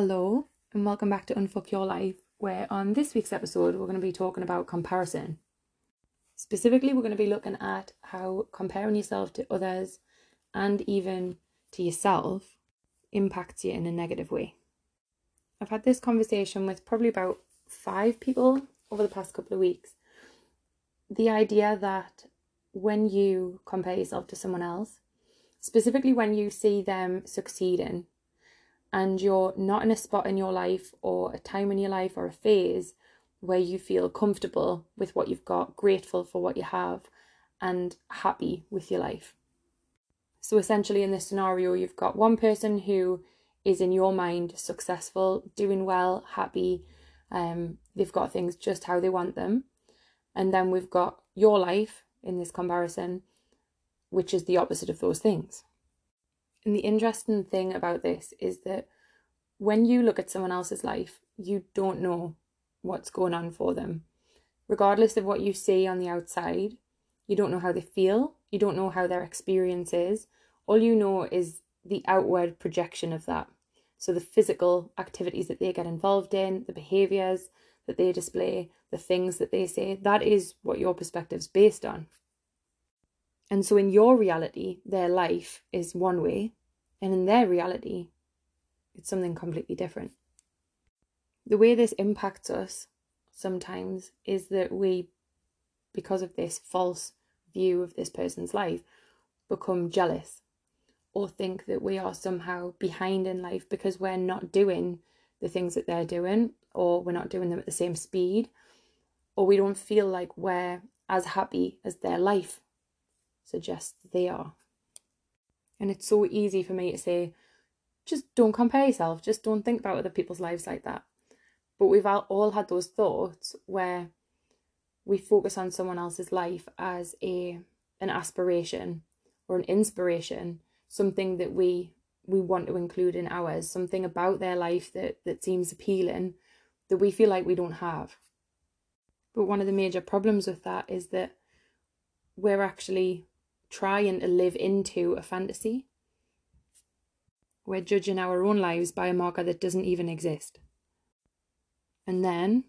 Hello, and welcome back to Unfuck Your Life, where on this week's episode, we're going to be talking about comparison. Specifically, we're going to be looking at how comparing yourself to others and even to yourself impacts you in a negative way. I've had this conversation with probably about five people over the past couple of weeks. The idea that when you compare yourself to someone else, specifically when you see them succeeding and you're not in a spot in your life or a time in your life or a phase where you feel comfortable with what you've got, grateful for what you have, and happy with your life. So essentially, in this scenario, you've got one person who is in your mind successful, doing well, happy, um, they've got things just how they want them. And then we've got your life in this comparison, which is the opposite of those things. And the interesting thing about this is that when you look at someone else's life, you don't know what's going on for them. Regardless of what you see on the outside, you don't know how they feel, you don't know how their experience is. All you know is the outward projection of that. So, the physical activities that they get involved in, the behaviors that they display, the things that they say, that is what your perspective is based on. And so, in your reality, their life is one way, and in their reality, it's something completely different. The way this impacts us sometimes is that we, because of this false view of this person's life, become jealous or think that we are somehow behind in life because we're not doing the things that they're doing or we're not doing them at the same speed or we don't feel like we're as happy as their life suggests they are. And it's so easy for me to say, just don't compare yourself, just don't think about other people's lives like that. But we've all had those thoughts where we focus on someone else's life as a an aspiration or an inspiration, something that we we want to include in ours, something about their life that that seems appealing that we feel like we don't have. But one of the major problems with that is that we're actually trying to live into a fantasy. We're judging our own lives by a marker that doesn't even exist. And then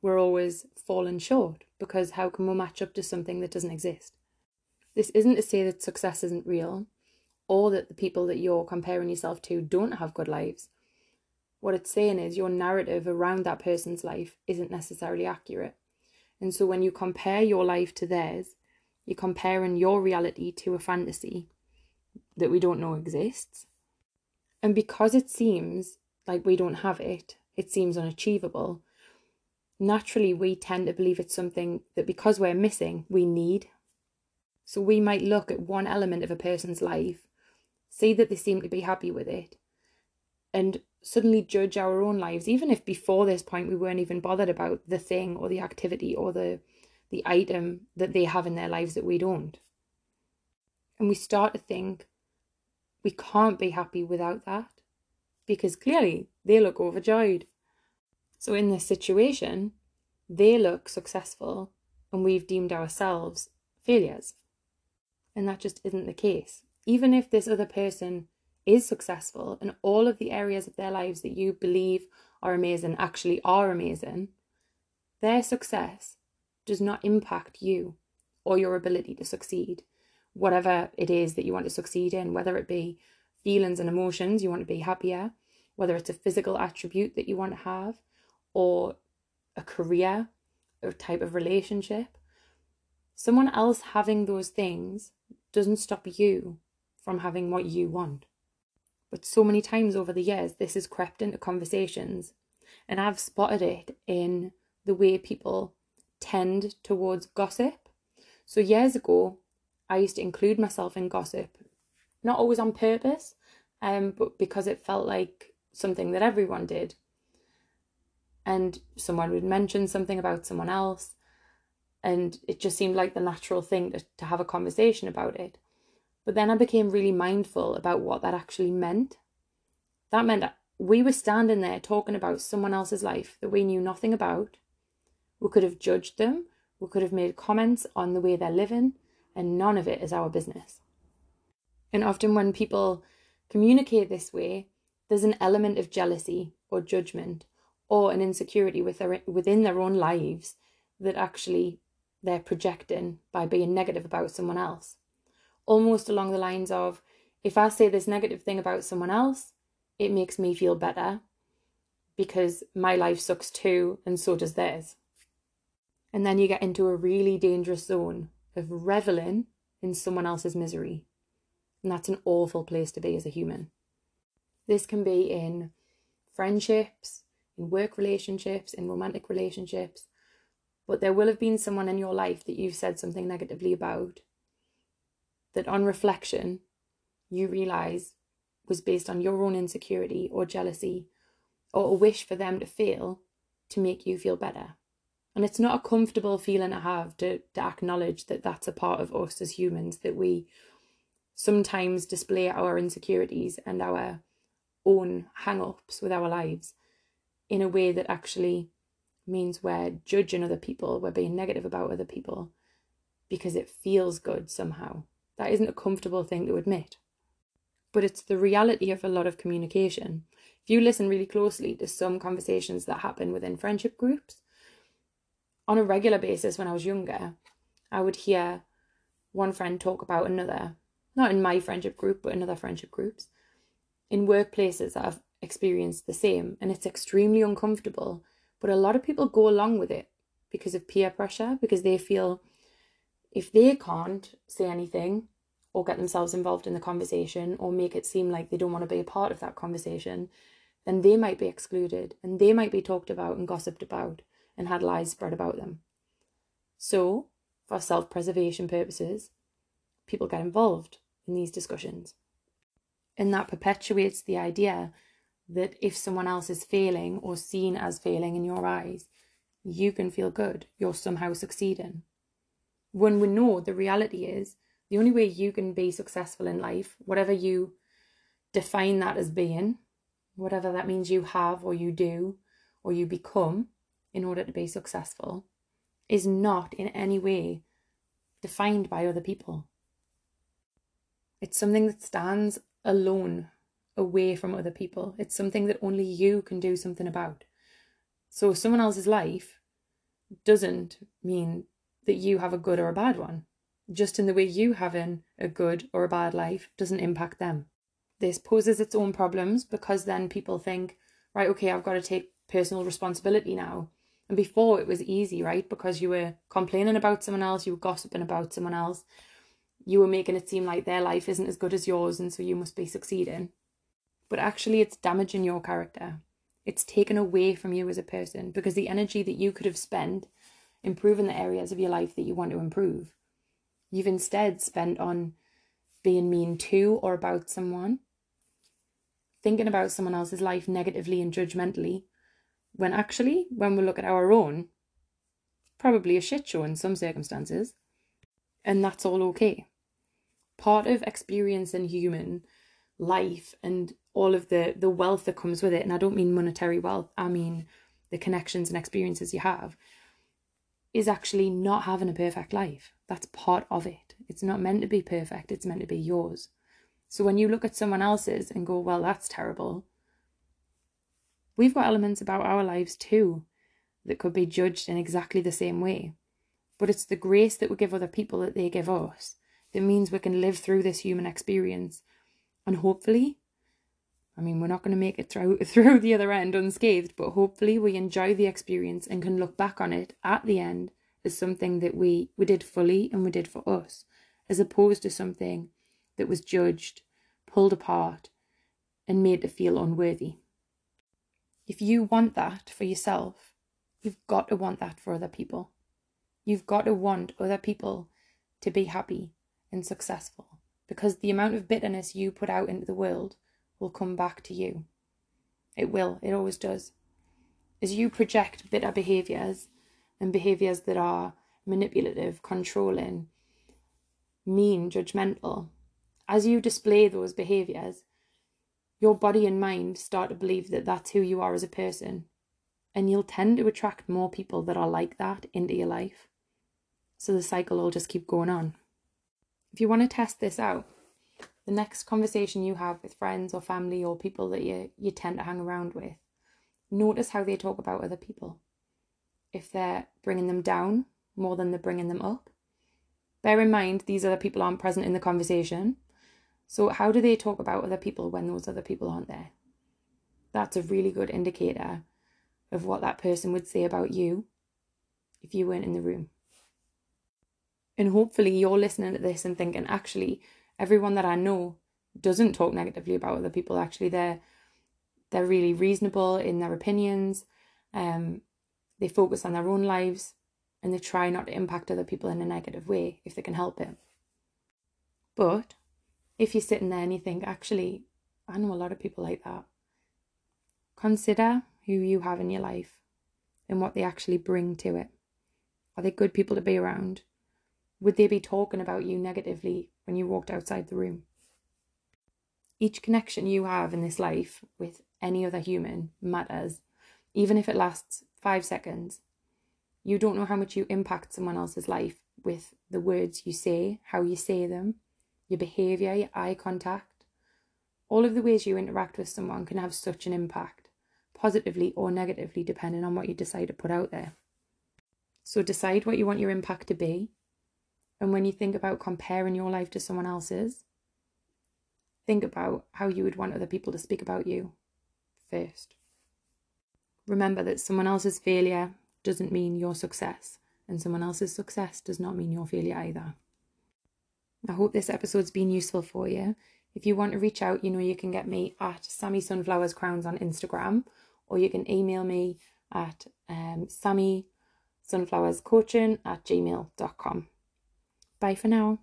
we're always falling short because how can we match up to something that doesn't exist? This isn't to say that success isn't real or that the people that you're comparing yourself to don't have good lives. What it's saying is your narrative around that person's life isn't necessarily accurate. And so when you compare your life to theirs, you're comparing your reality to a fantasy that we don't know exists. And because it seems like we don't have it, it seems unachievable, naturally we tend to believe it's something that because we're missing, we need. So we might look at one element of a person's life, see that they seem to be happy with it, and suddenly judge our own lives, even if before this point we weren't even bothered about the thing or the activity or the the item that they have in their lives that we don't. And we start to think we can't be happy without that because clearly they look overjoyed. So, in this situation, they look successful and we've deemed ourselves failures. And that just isn't the case. Even if this other person is successful and all of the areas of their lives that you believe are amazing actually are amazing, their success does not impact you or your ability to succeed, whatever it is that you want to succeed in, whether it be feelings and emotions, you want to be happier, whether it's a physical attribute that you want to have, or a career or type of relationship. Someone else having those things doesn't stop you from having what you want. But so many times over the years, this has crept into conversations, and I've spotted it in the way people tend towards gossip. So years ago, I used to include myself in gossip, not always on purpose, um, but because it felt like something that everyone did. And someone would mention something about someone else, and it just seemed like the natural thing to, to have a conversation about it. But then I became really mindful about what that actually meant. That meant that we were standing there talking about someone else's life that we knew nothing about, we could have judged them, we could have made comments on the way they're living, and none of it is our business. And often when people communicate this way, there's an element of jealousy or judgment or an insecurity with their, within their own lives that actually they're projecting by being negative about someone else. Almost along the lines of, if I say this negative thing about someone else, it makes me feel better because my life sucks too, and so does theirs. And then you get into a really dangerous zone of reveling in someone else's misery. And that's an awful place to be as a human. This can be in friendships, in work relationships, in romantic relationships, but there will have been someone in your life that you've said something negatively about that on reflection you realize was based on your own insecurity or jealousy or a wish for them to fail to make you feel better. And it's not a comfortable feeling to have to, to acknowledge that that's a part of us as humans, that we sometimes display our insecurities and our own hang ups with our lives in a way that actually means we're judging other people, we're being negative about other people because it feels good somehow. That isn't a comfortable thing to admit. But it's the reality of a lot of communication. If you listen really closely to some conversations that happen within friendship groups, on a regular basis when I was younger, I would hear one friend talk about another, not in my friendship group, but in other friendship groups, in workplaces that I've experienced the same. And it's extremely uncomfortable but a lot of people go along with it because of peer pressure, because they feel if they can't say anything or get themselves involved in the conversation or make it seem like they don't want to be a part of that conversation, then they might be excluded and they might be talked about and gossiped about and had lies spread about them. So, for self preservation purposes, people get involved in these discussions. And that perpetuates the idea that if someone else is failing or seen as failing in your eyes, you can feel good. You're somehow succeeding. When we know the reality is, the only way you can be successful in life, whatever you define that as being, whatever that means you have or you do or you become in order to be successful, is not in any way defined by other people. It's something that stands alone away from other people. It's something that only you can do something about. So someone else's life doesn't mean that you have a good or a bad one. Just in the way you having a good or a bad life doesn't impact them. This poses its own problems because then people think, right, okay, I've got to take personal responsibility now. And before it was easy, right? Because you were complaining about someone else, you were gossiping about someone else, you were making it seem like their life isn't as good as yours, and so you must be succeeding but actually it's damaging your character. It's taken away from you as a person because the energy that you could have spent improving the areas of your life that you want to improve, you've instead spent on being mean to or about someone, thinking about someone else's life negatively and judgmentally, when actually, when we look at our own, probably a shit show in some circumstances, and that's all okay. Part of experiencing human life and all of the the wealth that comes with it and i don't mean monetary wealth i mean the connections and experiences you have is actually not having a perfect life. That's part of it. It's not meant to be perfect it's meant to be yours. So when you look at someone else's and go well that's terrible we've got elements about our lives too that could be judged in exactly the same way but it's the grace that we give other people that they give us that means we can live through this human experience and hopefully I mean, we're not going to make it through through the other end unscathed, but hopefully we enjoy the experience and can look back on it at the end as something that we we did fully and we did for us, as opposed to something that was judged, pulled apart, and made to feel unworthy. If you want that for yourself, you've got to want that for other people. You've got to want other people to be happy and successful because the amount of bitterness you put out into the world will come back to you. It will, it always does. As you project bitter behaviours and behaviours that are manipulative, controlling, mean, judgmental, as you display those behaviours, your body and mind start to believe that that's who you are as a person. And you'll tend to attract more people that are like that into your life. So the cycle will just keep going on. If you want to test this out, the next conversation you have with friends or family or people that you, you tend to hang around with, notice how they talk about other people. If they're bringing them down more than they're bringing them up, bear in mind these other people aren't present in the conversation. So, how do they talk about other people when those other people aren't there? That's a really good indicator of what that person would say about you if you weren't in the room. And hopefully, you're listening to this and thinking, actually, everyone that I know doesn't talk negatively about other people. Actually, they're they're really reasonable in their opinions. Um, they focus on their own lives and they try not to impact other people in a negative way if they can help it. But if you're sitting there and you think, actually, I know a lot of people like that, consider who you have in your life and what they actually bring to it. Are they good people to be around? Would they be talking about you negatively when you walked outside the room? Each connection you have in this life with any other human matters, even if it lasts five seconds. You don't know how much you impact someone else's life with the words you say, how you say them, your behaviour, your eye contact. All of the ways you interact with someone can have such an impact, positively or negatively, depending on what you decide to put out there. So decide what you want your impact to be and when you think about comparing your life to someone else's, think about how you would want other people to speak about you first. Remember that someone else's failure doesn't mean your success, and someone else's success does not mean your failure either. I hope this episode's been useful for you. If you want to reach out, you know you can get me at Sammy Sunflowers Crowns on Instagram, or you can email me at um, Sammy Sunflowers Coaching at gmail.com. Bye for now.